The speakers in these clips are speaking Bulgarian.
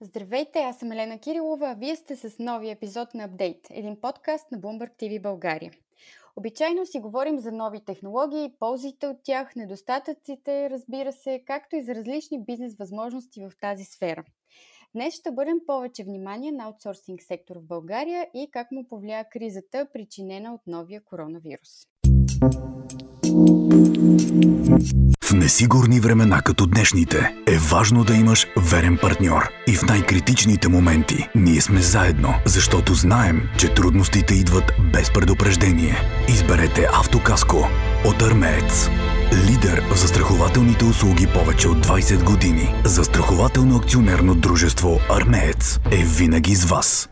Здравейте, аз съм Елена Кирилова, а вие сте с новия епизод на Update, един подкаст на Bloomberg TV България. Обичайно си говорим за нови технологии, ползите от тях, недостатъците, разбира се, както и за различни бизнес възможности в тази сфера. Днес ще бъдем повече внимание на аутсорсинг сектор в България и как му повлия кризата, причинена от новия коронавирус. В несигурни времена като днешните е важно да имаш верен партньор. И в най-критичните моменти ние сме заедно, защото знаем, че трудностите идват без предупреждение. Изберете автокаско от Армеец. Лидер в застрахователните услуги повече от 20 години. Застрахователно акционерно дружество Армеец е винаги с вас.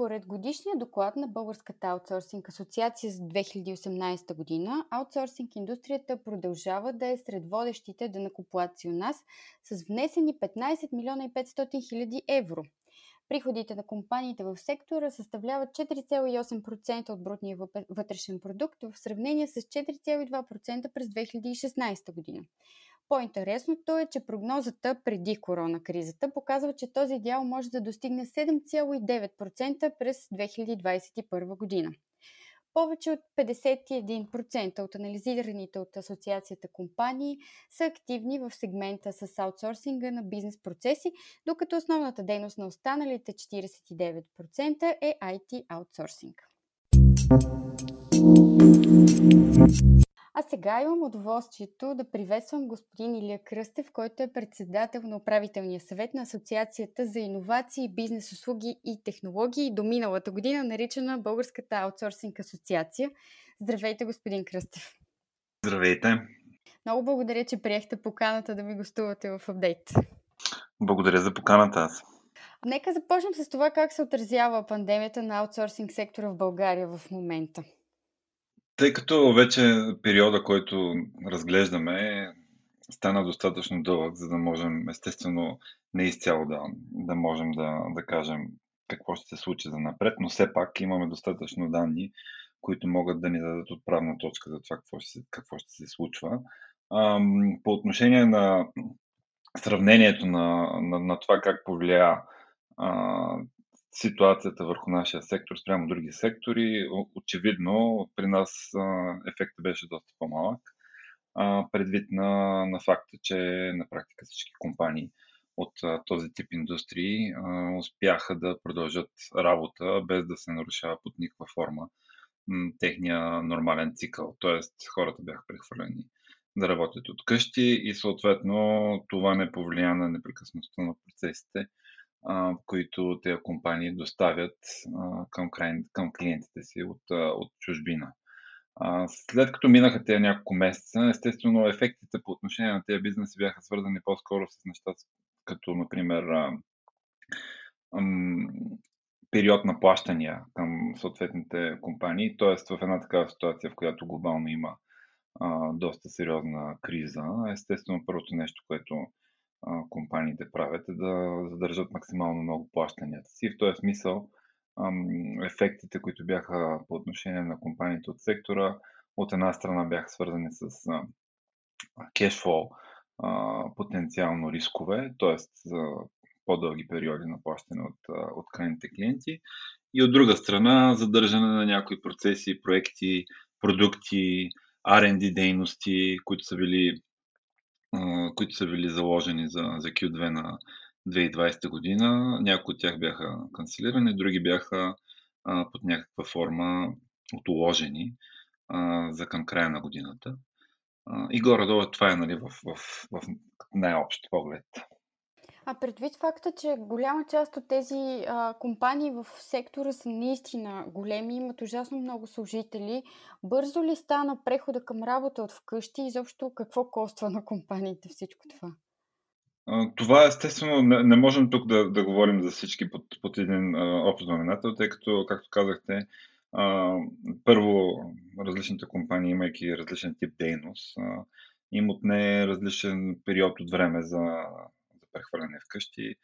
Според годишния доклад на Българската аутсорсинг асоциация за 2018 година, аутсорсинг индустрията продължава да е сред водещите данакоплаци у нас с внесени 15 милиона и 500 хиляди евро. Приходите на компаниите в сектора съставляват 4,8% от брутния вътрешен продукт в сравнение с 4,2% през 2016 година. По-интересното е, че прогнозата преди коронакризата показва, че този дял може да достигне 7,9% през 2021 година. Повече от 51% от анализираните от асоциацията компании са активни в сегмента с аутсорсинга на бизнес процеси, докато основната дейност на останалите 49% е IT аутсорсинг. А сега имам удоволствието да приветствам господин Илия Кръстев, който е председател на управителния съвет на Асоциацията за иновации, бизнес услуги и технологии до миналата година, наричана Българската аутсорсинг асоциация. Здравейте, господин Кръстев! Здравейте! Много благодаря, че приехте поканата да ми гостувате в апдейт. Благодаря за поканата аз. Нека започнем с това как се отразява пандемията на аутсорсинг сектора в България в момента. Тъй като вече периода, който разглеждаме, стана достатъчно дълъг, за да можем, естествено, не изцяло да, да можем да, да кажем какво ще се случи за напред, но все пак имаме достатъчно данни, които могат да ни дадат отправна точка за това какво ще, какво ще се случва. По отношение на сравнението на, на, на това как повлия ситуацията върху нашия сектор спрямо други сектори. Очевидно, при нас ефектът беше доста по-малък, предвид на, на факта, че на практика всички компании от този тип индустрии успяха да продължат работа без да се нарушава под никаква форма техния нормален цикъл. Тоест, хората бяха прехвърлени да работят от къщи и съответно това не повлия на непрекъснатостта на процесите които тези компании доставят към, край, към клиентите си от, от чужбина. След като минаха тези няколко месеца, естествено ефектите по отношение на тези бизнеси бяха свързани по-скоро с неща, като например период на плащания към съответните компании, т.е. в една такава ситуация, в която глобално има доста сериозна криза, естествено първото нещо, което компаниите правят, е да задържат максимално много плащанията си. В този смисъл, ефектите, които бяха по отношение на компаниите от сектора, от една страна бяха свързани с кешфлоу, потенциално рискове, т.е. за по-дълги периоди на плащане от, от крайните клиенти. И от друга страна, задържане на някои процеси, проекти, продукти, R&D дейности, които са били които са били заложени за, за Q2 на 2020 година. Някои от тях бяха канцелирани, други бяха а, под някаква форма отложени а, за към края на годината. А, и горе-долу това е нали, в, в, в най-общ поглед. А предвид факта, че голяма част от тези а, компании в сектора са наистина големи, имат ужасно много служители, бързо ли стана прехода към работа от вкъщи и изобщо какво коства на компаниите всичко това? Това естествено не, не можем тук да, да говорим за всички под, под един общ знаменател, тъй като, както казахте, а, първо различните компании, имайки различен тип дейност, а, им отне различен период от време за прехвърляне вкъщи.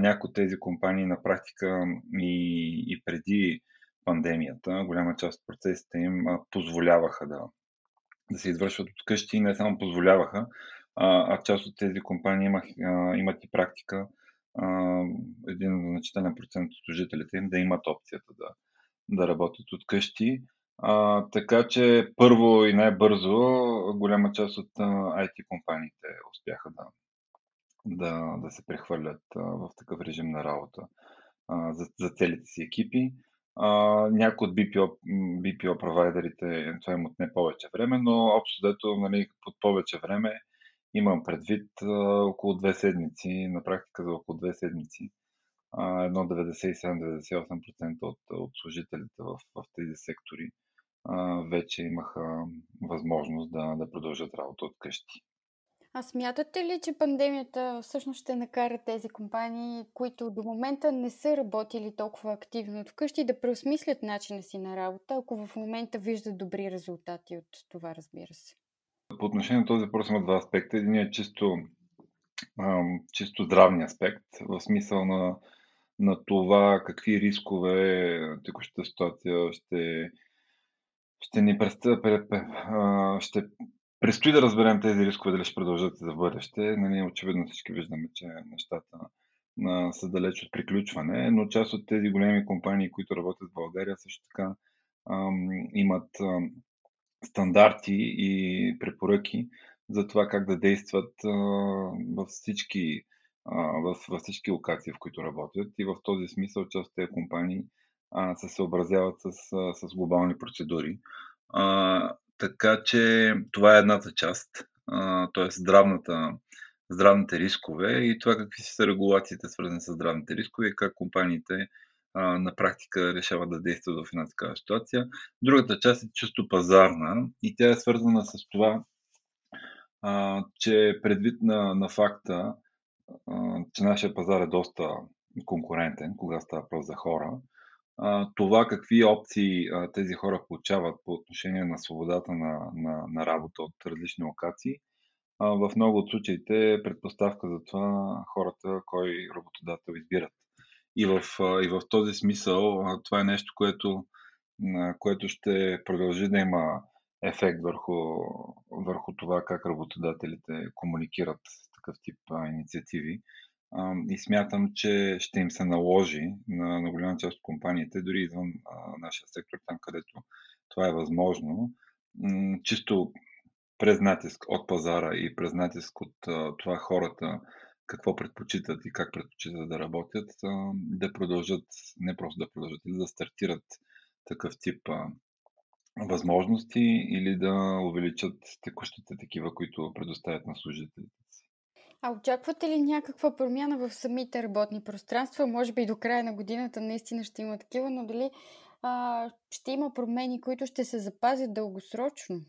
Някои от тези компании на практика и, и преди пандемията. Голяма част от процесите им позволяваха да, да се извършват от къщи и не само позволяваха, а, а част от тези компании имах, а, имат и практика а, един значителен процент от служителите им да имат опцията да, да работят от къщи. А, така че първо и най-бързо голяма част от а, IT компаниите успяха да, да, да се прехвърлят в такъв режим на работа за, за целите си екипи. Някои от BPO, BPO провайдерите това им отне повече време, но общо дето нали, под повече време имам предвид около две седмици, на практика за около две седмици. Едно 97-98% от, от служителите в, в тези сектори а, вече имаха възможност да, да продължат работа от къщи. А смятате ли, че пандемията всъщност ще накара тези компании, които до момента не са работили толкова активно от вкъщи, да преосмислят начина си на работа, ако в момента виждат добри резултати от това, разбира се? По отношение на този въпрос има два аспекта. Един е чисто, чисто здравния аспект, в смисъл на, на това какви рискове текущата ситуация ще, ще ни представя, ще Предстои да разберем тези рискове дали ще продължат за бъдеще. Нали, очевидно всички виждаме, че нещата а, са далеч от приключване, но част от тези големи компании, които работят в България, също така ам, имат ам, стандарти и препоръки за това как да действат а, във, всички, във всички локации, в които работят. И в този смисъл част от тези компании а, се съобразяват с, с глобални процедури. А, така че това е едната част, т.е. здравната, здравните рискове и това какви са регулациите свързани с здравните рискове и как компаниите а, на практика решават да действат в една такава ситуация. Другата част е чисто пазарна и тя е свързана с това, а, че предвид на, на факта, а, че нашия пазар е доста конкурентен, кога става въпрос за хора, това какви опции тези хора получават по отношение на свободата на, на, на работа от различни локации. В много от случаите е предпоставка за това хората, кой работодател избират. И в, и в този смисъл това е нещо, което, което ще продължи да има ефект върху, върху това как работодателите комуникират такъв тип инициативи и смятам, че ще им се наложи на, на голяма част от компаниите, дори извън а, нашия сектор, там където това е възможно, м- чисто през натиск от пазара и през натиск от а, това хората какво предпочитат и как предпочитат да работят, а, да продължат, не просто да продължат, или да стартират такъв тип а, възможности или да увеличат текущите такива, които предоставят на служителите. А очаквате ли някаква промяна в самите работни пространства? Може би до края на годината наистина ще има такива, но дали а, ще има промени, които ще се запазят дългосрочно?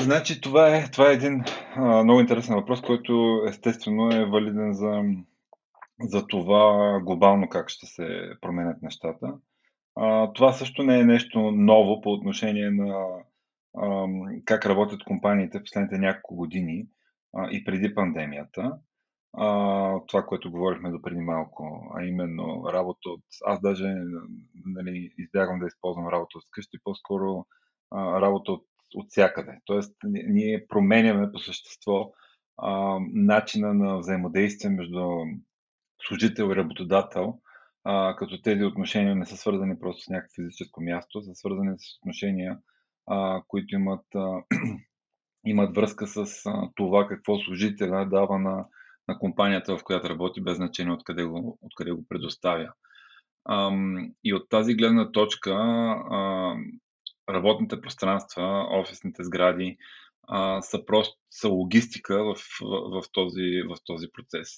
Значи това е, това е един а, много интересен въпрос, който естествено е валиден за, за това глобално как ще се променят нещата. А, това също не е нещо ново по отношение на а, как работят компаниите в последните няколко години а, и преди пандемията. А, това, което говорихме до преди малко, а именно работа от... Аз даже нали, избягвам да използвам работа от къщи, по-скоро а, работа от, от всякъде. Тоест, ние променяме по същество а, начина на взаимодействие между служител и работодател, а, като тези отношения не са свързани просто с някакво физическо място, са свързани с отношения, а, които имат а, имат връзка с а, това какво служителя дава на, на компанията, в която работи, без значение откъде го, откъде го предоставя. А, и от тази гледна точка а, работните пространства, офисните сгради а, са просто са логистика в, в, в, този, в този процес.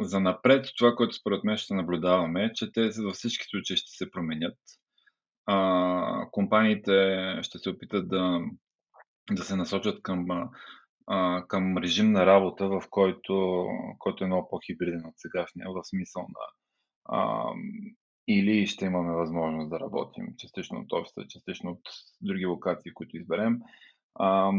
За напред, това, което според мен ще наблюдаваме, е, че те във всички случаи ще се променят. А, компаниите ще се опитат да да се насочат към, а, към режим на работа, в който, който е много по-хибриден от сегашния, в смисъл на а, или ще имаме възможност да работим частично от офиса, частично от други локации, които изберем, а,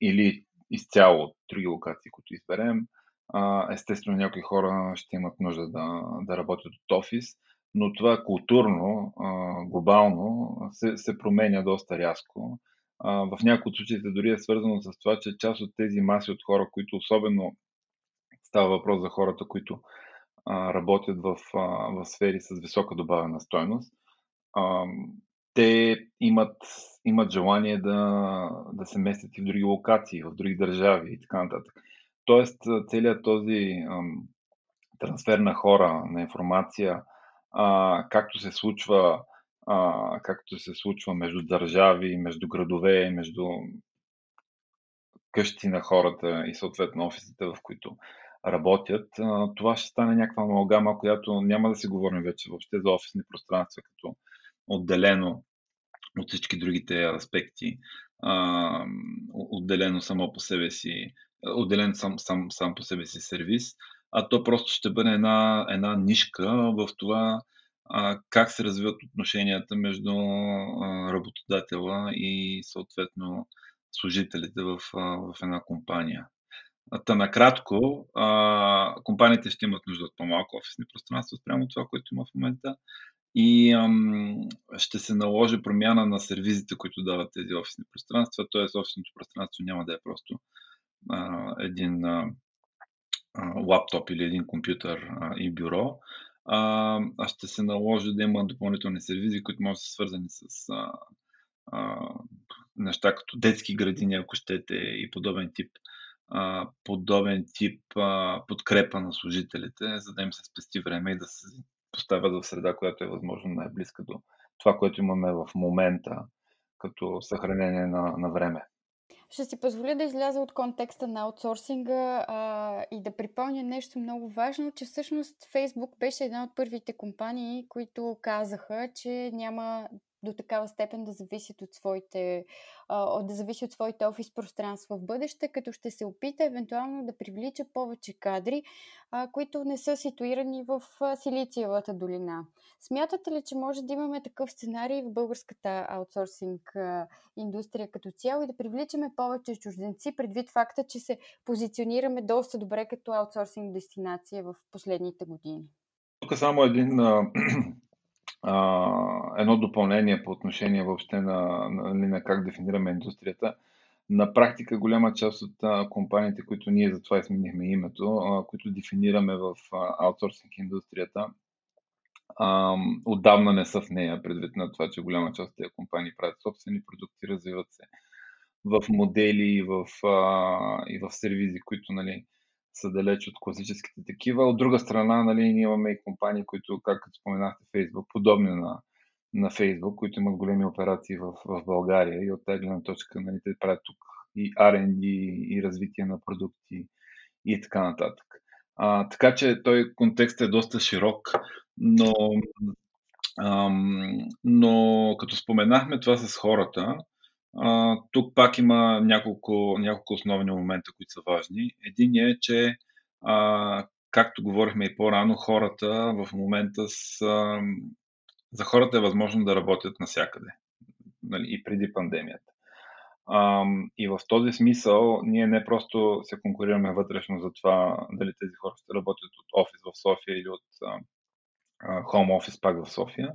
или изцяло от други локации, които изберем. А, естествено, някои хора ще имат нужда да, да работят от офис, но това културно, глобално се, се променя доста рязко. В някои от случаите дори е свързано с това, че част от тези маси от хора, които особено става въпрос за хората, които работят в, в сфери с висока добавена стойност, те имат, имат желание да, да се местят и в други локации, в други държави и така нататък. Тоест, целият този ам, трансфер на хора, на информация, а, както се случва а, както се случва между държави, между градове, между къщи на хората и съответно офисите, в които работят, а, това ще стане някаква амалгама, която няма да си говорим вече въобще за офисни пространства, като отделено от всички другите аспекти, а, отделено само по себе си, отделен сам, сам, сам по себе си сервис, а то просто ще бъде една, една нишка в това как се развиват отношенията между работодателя и съответно служителите в, в една компания. Та накратко, а, компаниите ще имат нужда от по-малко офисни пространства спрямо това, което има в момента и ще се наложи промяна на сервизите, които дават тези офисни пространства, т.е. офисното пространство няма да е просто един лаптоп или един компютър и бюро, а, а ще се наложи да има допълнителни сервизи, които може да са свързани с а, а, неща като детски градини, ако щете, и подобен тип, а, подобен тип а, подкрепа на служителите, за да им се спести време и да се поставят в среда, която е възможно най-близка до това, което имаме в момента, като съхранение на, на време. Ще си позволя да изляза от контекста на аутсорсинга а, и да припомня нещо много важно, че всъщност Facebook беше една от първите компании, които казаха, че няма до такава степен да зависят от своите, да зависи от своите офис пространства в бъдеще, като ще се опита евентуално да привлича повече кадри, които не са ситуирани в Силициевата долина. Смятате ли, че може да имаме такъв сценарий в българската аутсорсинг индустрия като цяло и да привличаме повече чужденци, предвид факта, че се позиционираме доста добре като аутсорсинг дестинация в последните години? Тук само един едно допълнение по отношение въобще на, на, нали, на как дефинираме индустрията. На практика голяма част от а, компаниите, които ние затова сменихме името, а, които дефинираме в аутсорсинг индустрията, а, отдавна не са в нея, предвид на това, че голяма част от тези компании правят собствени продукти, развиват се в модели и в, а, и в сервизи, които нали, са далеч от класическите такива. От друга страна, нали, ние имаме и компании, които, както споменахте, Facebook, подобни на, на Facebook, които имат големи операции в, в България и от тази гледна точка нали, те правят тук и R&D, и развитие на продукти и така нататък. А, така че той контекст е доста широк, но, ам, но като споменахме това с хората, тук пак има няколко, няколко основни момента, които са важни. Един е, че а, както говорихме и по-рано, хората в момента са, за хората е възможно да работят навсякъде. Нали, и преди пандемията. А, и в този смисъл ние не просто се конкурираме вътрешно за това дали тези хора ще работят от офис в София или от хом офис пак в София,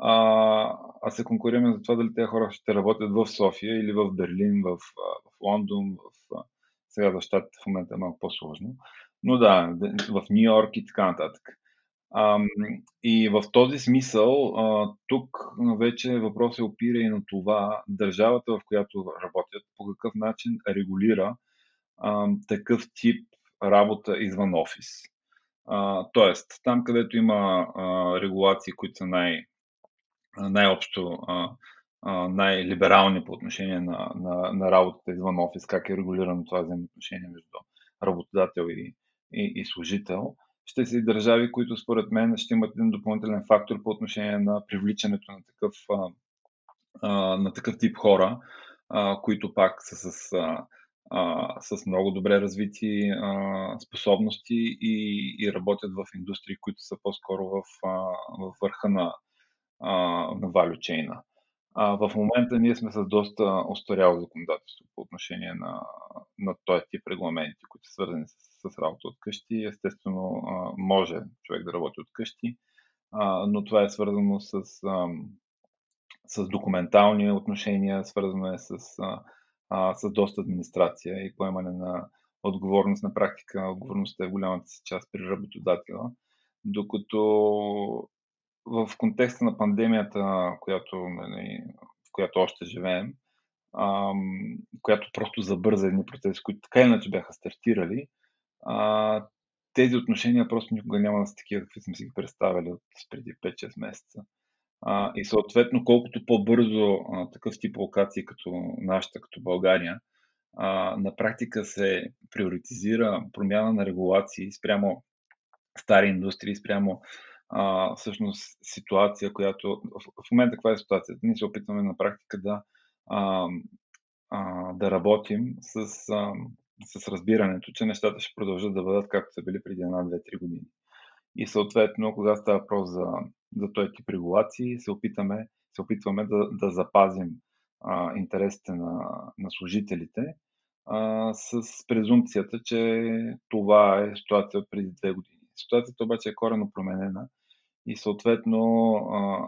а, а се конкурираме за това дали тези хора ще работят в София или в Берлин, в, в Лондон, в, сега за щатите в момента е малко по-сложно. Но да, в Нью Йорк и така нататък. А, и в този смисъл, а, тук вече въпрос е опира и на това държавата, в която работят, по какъв начин регулира а, такъв тип работа извън офис. А, тоест, там където има а, регулации, които са най- най-общо най-либерални по отношение на, на, на работата извън офис, как е регулирано това взаимоотношение между работодател и, и, и служител. Ще са и държави, които според мен ще имат един допълнителен фактор по отношение на привличането на такъв, на такъв тип хора, които пак са с, а, с много добре развити способности и, и работят в индустрии, които са по-скоро в, в върха на, а, на value chain. В момента ние сме с доста устаряло законодателство по отношение на, на този тип регламенти, които са свързани с, с работа от къщи. Естествено, може човек да работи от къщи, но това е свързано с, с документални отношения, свързано е с, с доста администрация и поемане на отговорност на практика. Отговорността е в голямата си част при работодателя. Докато в контекста на пандемията, която, нали, в която още живеем, ам, която просто забърза едни процеси, които така иначе бяха стартирали, а, тези отношения просто никога няма да са такива, какви сме си ги представили от преди 5-6 месеца. А, и съответно, колкото по-бързо а, такъв тип локации като нашата, като България, а, на практика се приоритизира промяна на регулации спрямо стари индустрии, спрямо а, всъщност ситуация, която в, в момента каква е ситуацията? Ние се опитваме на практика да, а, а, да работим с, а, с разбирането, че нещата ще продължат да бъдат както са били преди една, две, три години. И съответно, когато става въпрос за, за този тип регулации, се опитаме, се опитваме да, да запазим а, интересите на, на служителите а, с презумпцията, че това е ситуация преди две години. Ситуацията обаче е корено променена и съответно,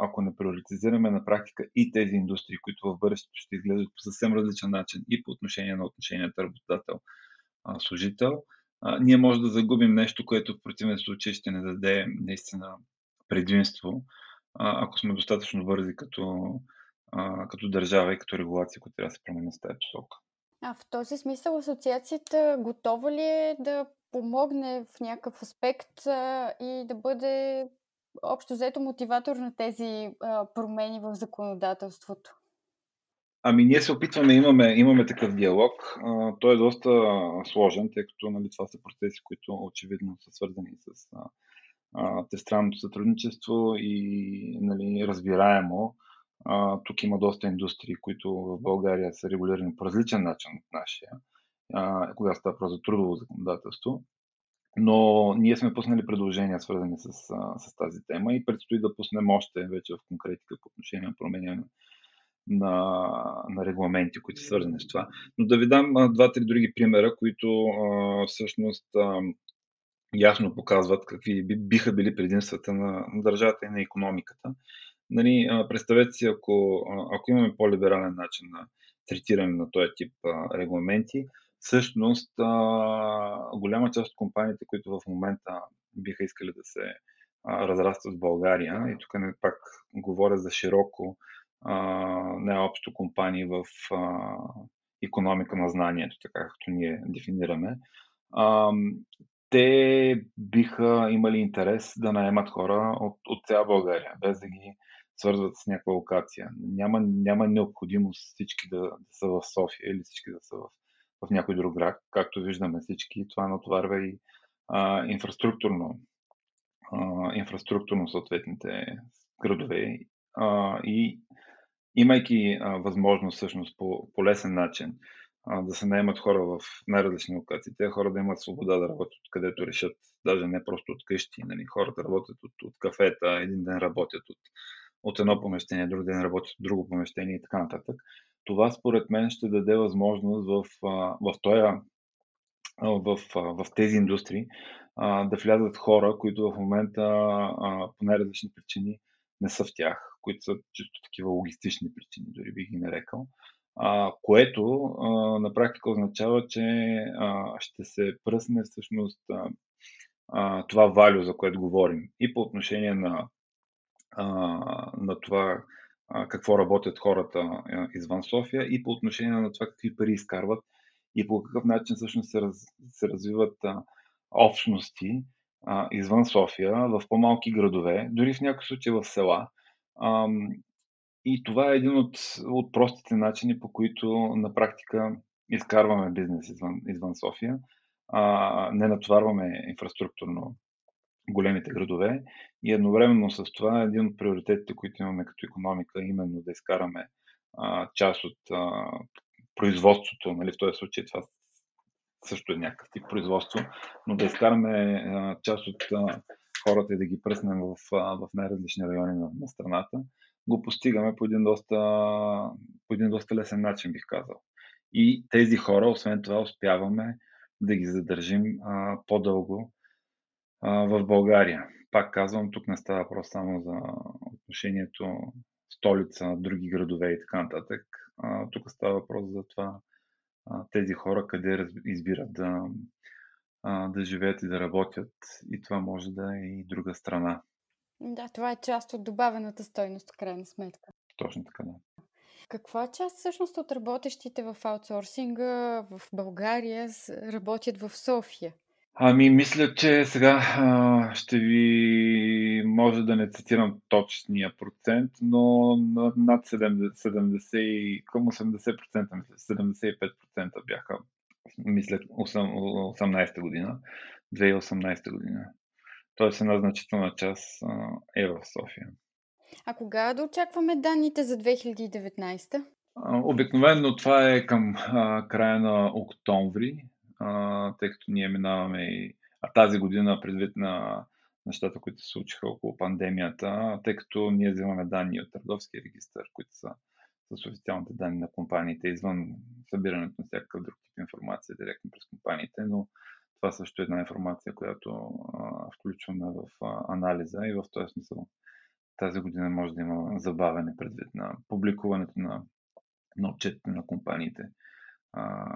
ако не приоритизираме на практика и тези индустрии, които в бъдещето ще изглеждат по съвсем различен начин и по отношение на отношенията работодател-служител, ние може да загубим нещо, което в противен случай ще не даде наистина предимство, ако сме достатъчно бързи като, като държава и като регулация, която трябва да се променя с тази посока. А в този смисъл асоциацията готова ли е да помогне в някакъв аспект и да бъде общо взето мотиватор на тези а, промени в законодателството? Ами ние се опитваме, имаме, имаме такъв диалог. А, той е доста сложен, тъй като нали, това са процеси, които очевидно са свързани с а, тестранното сътрудничество и нали, разбираемо. А, тук има доста индустрии, които в България са регулирани по различен начин от нашия, а, когато става просто за трудово законодателство. Но ние сме пуснали предложения, свързани с, с тази тема и предстои да пуснем още вече в конкретика по отношение на променяне на, на регламенти, които са свързани с това. Но да ви дам два-три други примера, които а, всъщност а, ясно показват какви биха били предимствата на, на държавата и на економиката. Нали, а, представете си, ако, ако имаме по-либерален начин на третиране на този тип а, регламенти, всъщност а, голяма част от компаниите, които в момента биха искали да се а, разрастват в България, и тук не пак говоря за широко, а, не общо компании в а, економика на знанието, така както ние дефинираме, а, те биха имали интерес да наемат хора от, от цяла България, без да ги свързват с някаква локация. Няма, няма необходимост всички да, да са в София или всички да са в в някой друг град, както виждаме всички. Това натоварва и а, инфраструктурно, а, инфраструктурно съответните градове. А, и имайки а, възможност всъщност по, по лесен начин а, да се наемат хора в най-различни локации, те хора да имат свобода да работят където решат, даже не просто от къщи, нали, хората работят от, от кафета, един ден работят от, от едно помещение, друг ден работят от друго помещение и така нататък това според мен ще даде възможност в, в, тоя, в, в тези индустрии да влязат хора, които в момента по най-различни причини не са в тях, които са чисто такива логистични причини, дори бих ги нарекал. А, което а, на практика означава, че а, ще се пръсне всъщност а, а, това валю, за което говорим. И по отношение на, а, на това какво работят хората извън София и по отношение на това какви пари изкарват и по какъв начин всъщност се, раз, се развиват а, общности а, извън София, в по-малки градове, дори в някакъв случай в села. А, и това е един от, от простите начини, по които на практика изкарваме бизнес извън, извън София. А, не натоварваме инфраструктурно големите градове. И едновременно с това един от приоритетите, които имаме като економика, е именно да изкараме а, част от а, производството, нали, в този случай това също е някакъв тип производство, но да изкараме а, част от а, хората и да ги пръснем в, а, в най-различни райони на, на страната, го постигаме по един, доста, по един доста лесен начин, бих казал. И тези хора, освен това, успяваме да ги задържим а, по-дълго в България. пак казвам, тук не става въпрос само за отношението столица, други градове и така нататък. А, тук става въпрос за това а, тези хора къде избират да, а, да живеят и да работят. И това може да е и друга страна. Да, това е част от добавената стойност, в крайна сметка. Точно така, да. Каква част всъщност от работещите в аутсорсинга в България работят в София? Ами, мисля, че сега а, ще ви може да не цитирам точния процент, но над 70, 70 към 80%, мисля, 75% бяха, мисля, 18 година, 2018 година. Тоест една значителна част а, е в София. А кога да очакваме данните за 2019? Обикновено това е към а, края на октомври, тъй като ние минаваме и а тази година предвид на нещата, които се случиха около пандемията, тъй като ние взимаме данни от търговския регистр, които са с официалните данни на компаниите, извън събирането на всякакъв друг тип информация директно през компаниите, но това също е една информация, която а, включваме в а, анализа и в този смисъл тази година може да има забавене предвид на публикуването на, на отчетите на компаниите. А,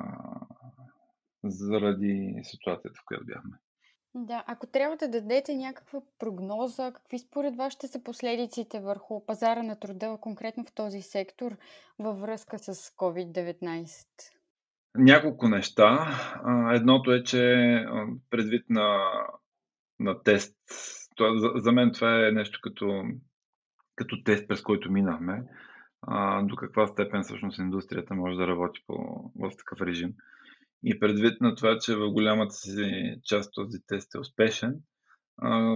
заради ситуацията, в която бяхме. Да, ако трябва да дадете някаква прогноза, какви според вас ще са последиците върху пазара на труда, конкретно в този сектор, във връзка с COVID-19? Няколко неща. Едното е, че предвид на, на тест, за, за мен това е нещо като, като тест, през който минахме, до каква степен всъщност индустрията може да работи по, в такъв режим. И предвид на това, че в голямата си част този тест е успешен,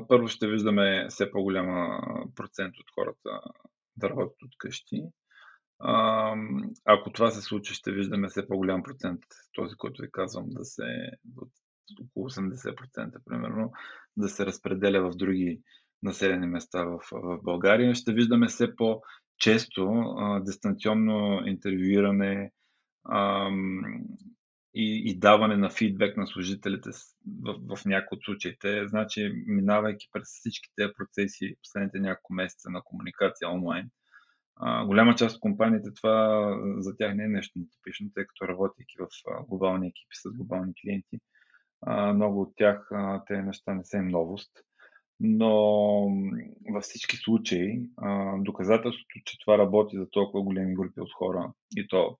първо ще виждаме все по-голяма процент от хората да работят от къщи. Ако това се случи, ще виждаме все по-голям процент, този, който ви казвам, да се от около 80% примерно, да се разпределя в други населени места в, в България. Ще виждаме все по-често а, дистанционно интервюиране, а, и, и даване на фидбек на служителите в, в някои от случаите. Значи, минавайки през всички тези процеси последните няколко месеца на комуникация онлайн, а, голяма част от компаниите това за тях не е нещо нетипично, тъй като работейки в глобални екипи с глобални клиенти, а, много от тях тези неща не са им новост. Но във всички случаи а, доказателството, че това работи за толкова големи групи от хора и то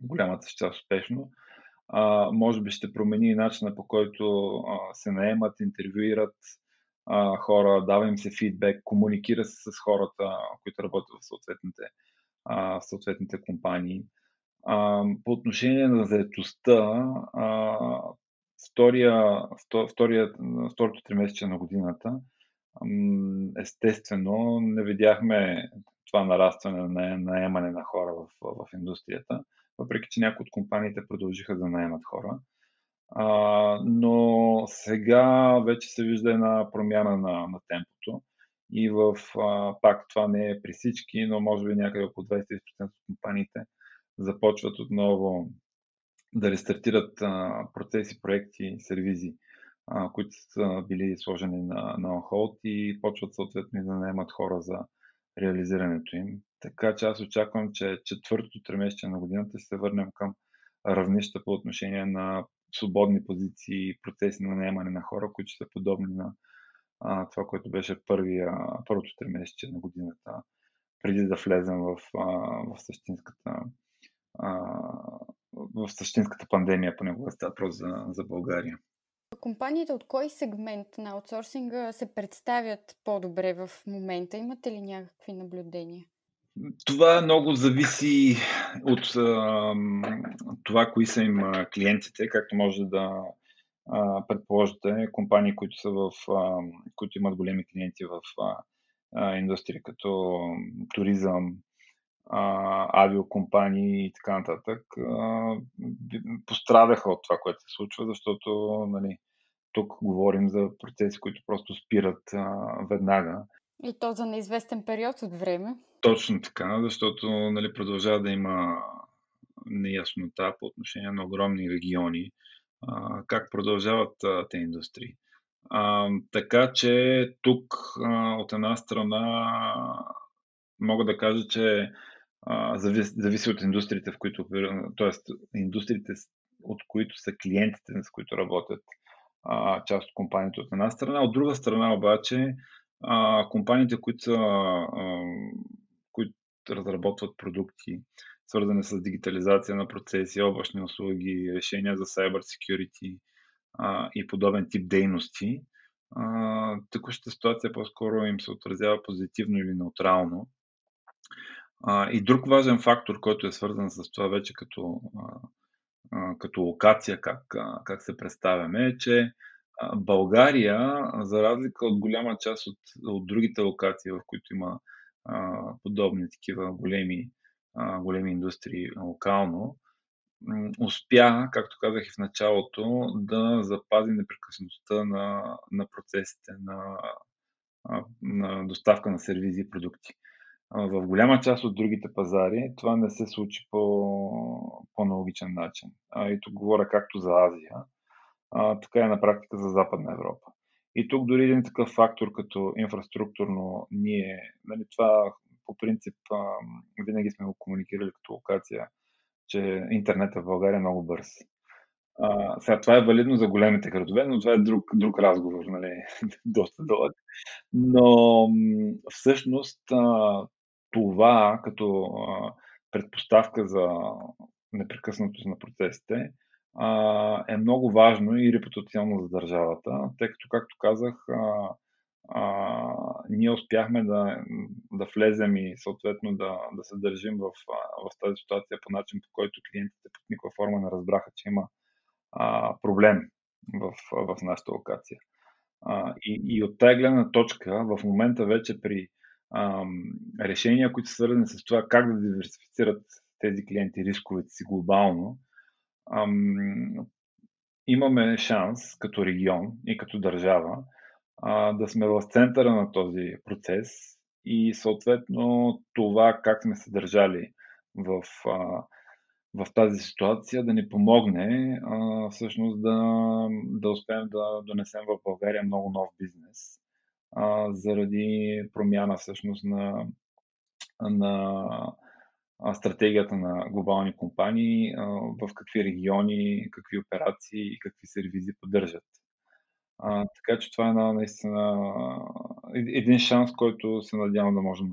голямата част успешно, а, може би ще промени начина по който а, се наемат, интервюират а, хора, дава им се фидбек, комуникира се с хората, които работят в съответните, а, в съответните компании. А, по отношение на заедостта, а, втория, втория, второто тримесечие на годината, естествено не видяхме това нарастване на наемане на хора в, в индустрията въпреки че някои от компаниите продължиха да наемат хора. А, но сега вече се вижда една промяна на, на темпото и в, а, пак това не е при всички, но може би някъде около 20% от компаниите започват отново да рестартират а, процеси, проекти, сервизи, а, които са били сложени на, на hold и почват съответно да наемат хора за реализирането им. Така че аз очаквам, че четвъртото тримесечие на годината ще се върнем към равнища по отношение на свободни позиции и процеси на наемане на хора, които са подобни на а, това, което беше първия, първото тримесечие на годината, преди да влезем в, а, в същинската а, в същинската пандемия, понякога става просто за, за България. Компаниите от кой сегмент на аутсорсинга се представят по-добре в момента? Имате ли някакви наблюдения? Това много зависи от а, това, кои са им клиентите, както може да а, предположите. Компании, които, са в, а, които имат големи клиенти в а, индустрия, като туризъм, а, авиокомпании и така нататък, а, пострадаха от това, което се случва, защото нали, тук говорим за процеси, които просто спират а, веднага. И то за неизвестен период от време. Точно така, защото нали, продължава да има неяснота по отношение на огромни региони, а, как продължават а, те индустрии. А, така че тук а, от една страна мога да кажа, че а, зависи, зависи от индустриите, в които т.е. индустриите, от които са клиентите, с които работят а, част от компаниите от една страна. От друга страна обаче, а, компаниите, които, а, които разработват продукти, свързани с дигитализация на процеси, облачни услуги, решения за cyber security а, и подобен тип дейности, а, текущата ситуация по-скоро им се отразява позитивно или неутрално. А, и друг важен фактор, който е свързан с това вече като, а, като локация, как, как се представяме, е, че България, за разлика от голяма част от, от другите локации, в които има а, подобни такива големи, а, големи индустрии локално, успя, както казах и в началото, да запази непрекъснатостта на, на процесите на, на доставка на сервизи и продукти. В голяма част от другите пазари това не се случи по, по аналогичен начин. И тук говоря както за Азия, а, така и на практика за Западна Европа. И тук дори един такъв фактор като инфраструктурно ние, нали, това по принцип а, винаги сме го комуникирали като локация, че интернет в България е много бърз. А, сега това е валидно за големите градове, но това е друг, друг разговор, нали, доста дълъг. Но всъщност а, това като а, предпоставка за непрекъснатост на процесите а, е много важно и репутационно за държавата, тъй като, както казах, а, а, ние успяхме да, да влезем и съответно да, да се държим в, в тази ситуация по начин, по който клиентите под никаква форма не разбраха, че има а, проблем в, в нашата локация. А, и, и от тази гледна точка, в момента вече при а, решения, които са свързани с това как да диверсифицират тези клиенти рисковете си глобално, ам, имаме шанс като регион и като държава а, да сме в центъра на този процес и съответно това как сме се държали в, а, в тази ситуация да ни помогне а, всъщност да, да успеем да донесем в България много нов бизнес а, заради промяна всъщност на, на стратегията на глобални компании, в какви региони, какви операции и какви сервизи поддържат. Така че това е една, наистина един шанс, който се надявам да можем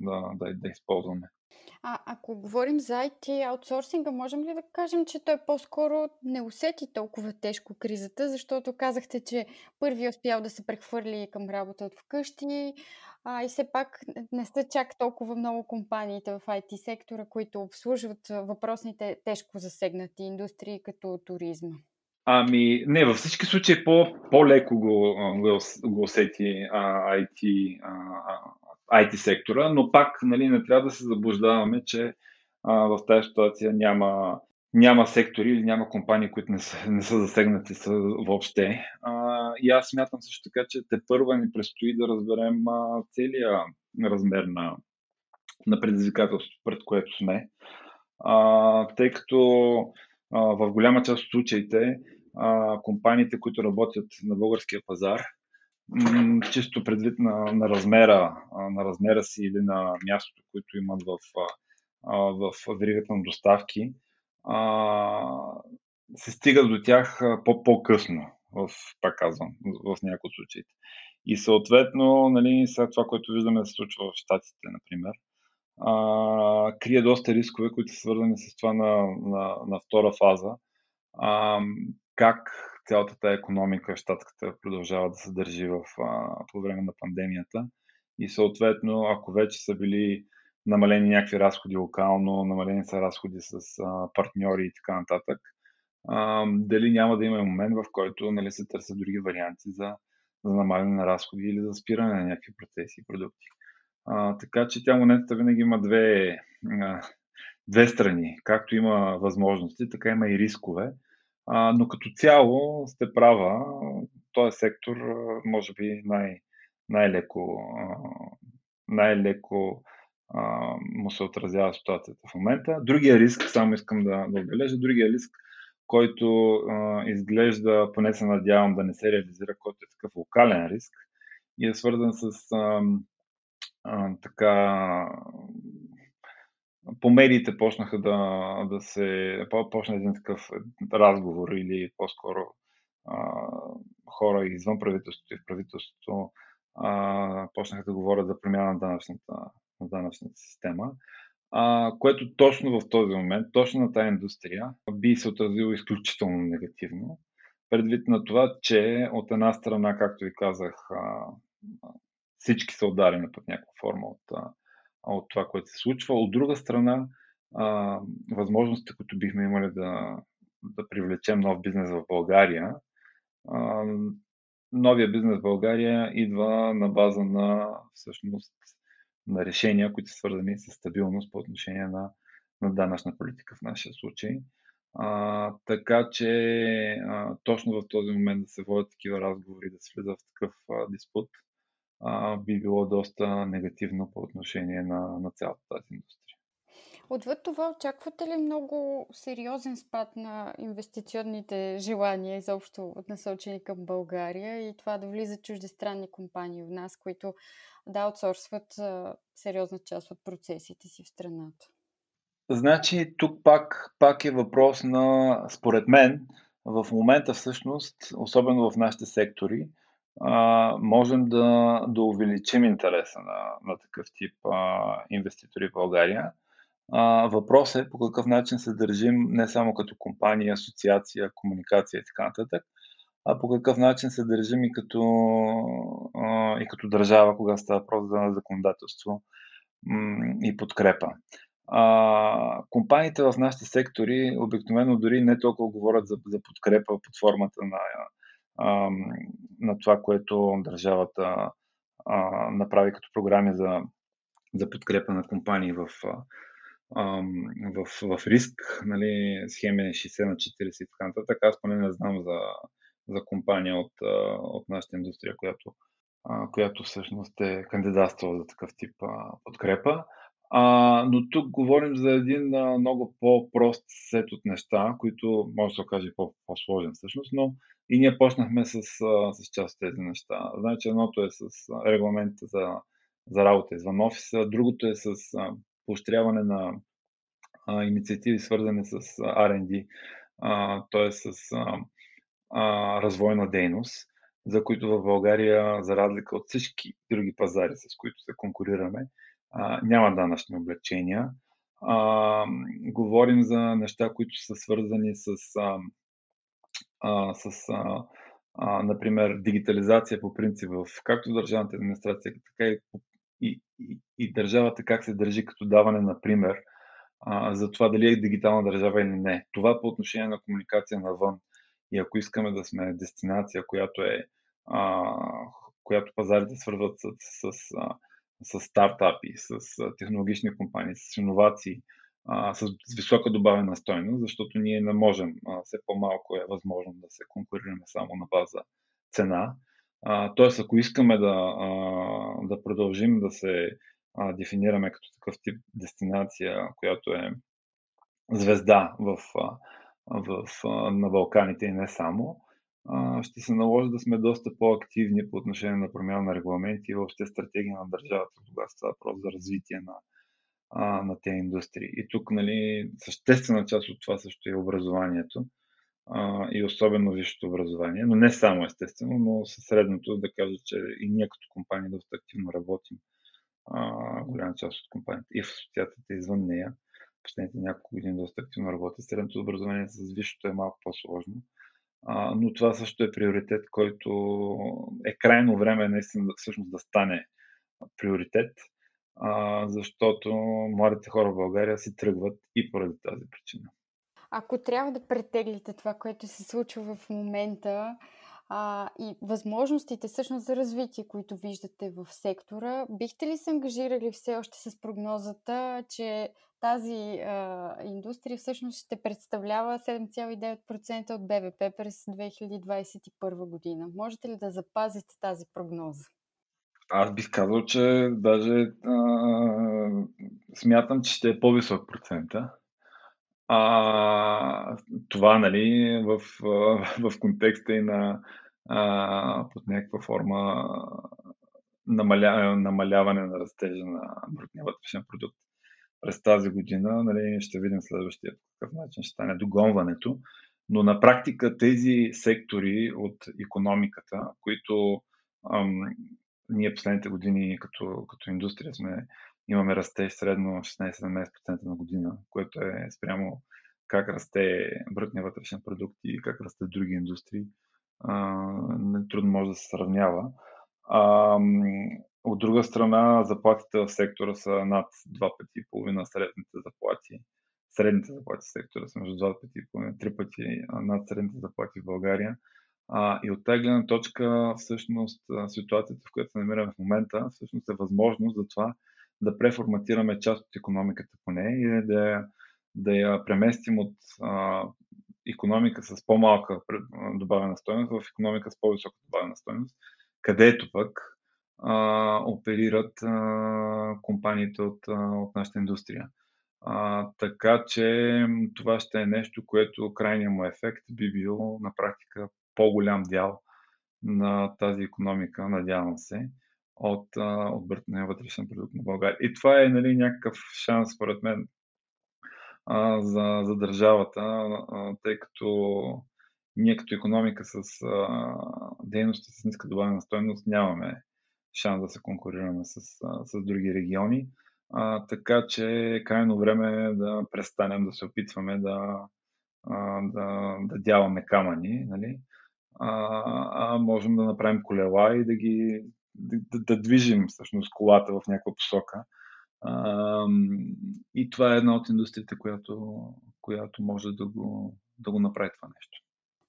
да, да, да, използваме. А ако говорим за IT аутсорсинга, можем ли да кажем, че той по-скоро не усети толкова тежко кризата, защото казахте, че първи е успял да се прехвърли към работа от вкъщи, а, и все пак не са чак толкова много компаниите в IT сектора, които обслужват въпросните тежко засегнати индустрии, като туризма. Ами, не, във всички случаи по, по-леко го, го, го усети а, IT, а, IT сектора, но пак нали, не трябва да се заблуждаваме, че а, в тази ситуация няма, няма сектори или няма компании, които не са, не са засегнати са въобще. А, и аз смятам също така, че те първа ни предстои да разберем а, целия размер на, на предизвикателството, пред което сме. А, тъй като а, в голяма част от случаите а, компаниите, които работят на българския пазар, м- чисто предвид на, на, размера, а, на размера си или на мястото, което имат в, а, в веригата на доставки, а, се стига до тях по-късно, в, пак казвам, в някои от случаите. И съответно, нали, след това, което виждаме да се случва в Штатите, например, а, крие доста рискове, които са свързани с това на, на, на втора фаза. А, как цялата тази економика, щатката продължава да се държи в, а, по време на пандемията. И съответно, ако вече са били намалени някакви разходи локално, намалени са разходи с а, партньори и така нататък. А, дали няма да има момент, в който нали, се търсят други варианти за, за намаляне на разходи или за спиране на някакви процеси и продукти. А, така че тя монетата винаги има две, а, две страни. Както има възможности, така има и рискове. А, но като цяло сте права, този сектор може би най- най-леко, най-леко му се отразява ситуацията в момента. Другия риск, само искам да, да отбележа, другия риск който а, изглежда, поне се надявам да не се реализира, който е такъв локален риск и е свързан с а, а, така по медиите почнаха да, да се почна един такъв разговор или по-скоро а, хора извън правителството и в правителството а, почнаха да говорят за промяна на данъчната, на данъчната система, а, което точно в този момент, точно на тази индустрия, би се отразило изключително негативно. Предвид на това, че от една страна, както ви казах, а, всички са ударени под някаква форма от, от това, което се случва. От друга страна, а, възможностите, които бихме имали да, да привлечем нов бизнес в България, а, новия бизнес в България идва на база на всъщност на решения, които са свързани с стабилност по отношение на, на данъчна политика в нашия случай. А, така че а, точно в този момент да се водят такива разговори, да се влиза в такъв а, диспут, а, би било доста негативно по отношение на, на цялата тази индустрия. Отвъд това, очаквате ли много сериозен спад на инвестиционните желания, изобщо насочени към България и това да влизат чуждестранни компании в нас, които да аутсорсват сериозна част от процесите си в страната? Значи, тук пак, пак е въпрос на, според мен, в момента всъщност, особено в нашите сектори, а, можем да, да увеличим интереса на, на такъв тип а, инвеститори в България. А, въпросът е по какъв начин се държим не само като компания, асоциация, комуникация и така нататък, а по какъв начин се държим и като, и като държава, кога става въпрос за законодателство и подкрепа. Компаниите в нашите сектори обикновено дори не толкова говорят за, за подкрепа под формата на на това, което държавата направи като програми за, за подкрепа на компании в, в, в риск, нали, схеми 60 на 40 и така нататък. Аз поне не знам за, за компания от, от нашата индустрия, която, която всъщност е кандидатствала за такъв тип подкрепа. А, но тук говорим за един а, много по-прост сет от неща, които може да се окаже по- по-сложен всъщност, но и ние почнахме с, а, с част от тези неща. Значи едното е с регламента за, за работа извън офиса, другото е с а, поощряване на а, инициативи, свързани с R&D, т.е. с а, а, развойна дейност, за които в България, за разлика от всички други пазари, с които се конкурираме, а, няма данъчни облегчения. А, говорим за неща, които са свързани с, а, а, с а, а, например, дигитализация по принцип в както държавната администрация, така и, и, и, държавата как се държи като даване на пример а, за това дали е дигитална държава или не. Това по отношение на комуникация навън. И ако искаме да сме дестинация, която е а, която пазарите свързват с, с, с с стартапи, с технологични компании, с иновации, с висока добавена стойност, защото ние не можем, все по-малко е възможно да се конкурираме само на база цена. Тоест, ако искаме да, да продължим да се дефинираме като такъв тип дестинация, която е звезда в, в, на Балканите и не само, ще се наложи да сме доста по-активни по отношение на промяна на регламенти и въобще стратегия на държавата, когато става въпрос за развитие на, на тези индустрии. И тук нали, съществена част от това също е образованието и особено висшето образование, но не само естествено, но със средното да кажа, че и ние като компания доста активно работим. голяма част от компанията и в асоциацията извън нея. Последните няколко години доста активно работят. Средното образование с висшето е малко по-сложно а, но това също е приоритет, който е крайно време наистина всъщност да стане приоритет, а, защото младите хора в България си тръгват и поради тази причина. Ако трябва да претеглите това, което се случва в момента а, и възможностите всъщност за развитие, които виждате в сектора, бихте ли се ангажирали все още с прогнозата, че тази а, индустрия всъщност ще представлява 7,9% от БВП през 2021 година. Можете ли да запазите тази прогноза? Аз бих казал, че даже а, смятам, че ще е по-висок процента. А, това, нали, в, в, контекста и на а, под някаква форма намаля, намаляване на растежа на брутния вътрешен продукт през тази година. Нали, ще видим следващия по какъв начин ще стане догонването. Но на практика тези сектори от економиката, които ам, ние последните години като, като индустрия сме, имаме растеж средно 16-17% на година, което е спрямо как расте брутния вътрешен продукт и как расте други индустрии. Трудно може да се сравнява. А, от друга страна, заплатите в сектора са над два пъти и половина средните заплати. Средните заплати в сектора са между два пъти и половина, три пъти над средните заплати в България. А, и от тази гледна точка, всъщност, ситуацията, в която се намираме в момента, всъщност е възможност за това да преформатираме част от економиката поне и да да я преместим от а, економика с по-малка добавена стоеност в економика с по-висока добавена стоеност, където пък а, оперират а, компаниите от, а, от нашата индустрия. А, така че това ще е нещо, което крайният му ефект би бил на практика по-голям дял на тази економика, надявам се, от, от брутния вътрешен продукт на България. И това е нали, някакъв шанс, според мен, за, за държавата, тъй като ние като економика с дейности с ниска добавена стоеност нямаме шанс да се конкурираме с, с други региони. А, така че е крайно време да престанем да се опитваме да, да, да дяваме камъни, нали? а, а можем да направим колела и да ги да, да движим всъщност колата в някаква посока. А, и това е една от индустриите, която, която може да го, да го направи това нещо.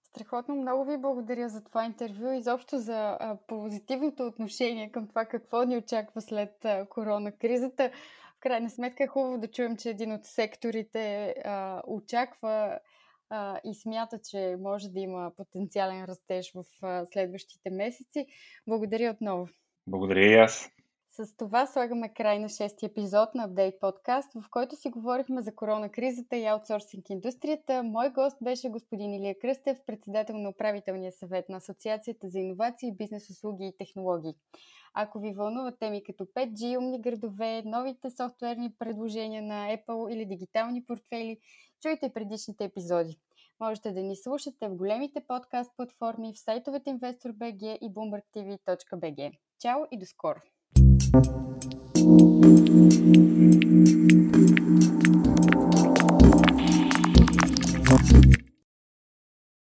Страхотно много ви благодаря за това интервю и заобщо за а, позитивното отношение към това какво ни очаква след а, корона кризата. В крайна сметка е хубаво да чуем, че един от секторите а, очаква а, и смята, че може да има потенциален растеж в а, следващите месеци. Благодаря отново. Благодаря и аз. С това слагаме край на шести епизод на Update подкаст, в който си говорихме за корона кризата и аутсорсинг индустрията. Мой гост беше господин Илия Кръстев, председател на управителния съвет на Асоциацията за иновации, бизнес услуги и технологии. Ако ви вълнуват теми като 5G, умни градове, новите софтуерни предложения на Apple или дигитални портфели, чуйте предишните епизоди. Можете да ни слушате в големите подкаст платформи, в сайтовете InvestorBG и BloombergTV.bg. Чао и до скоро! Thank you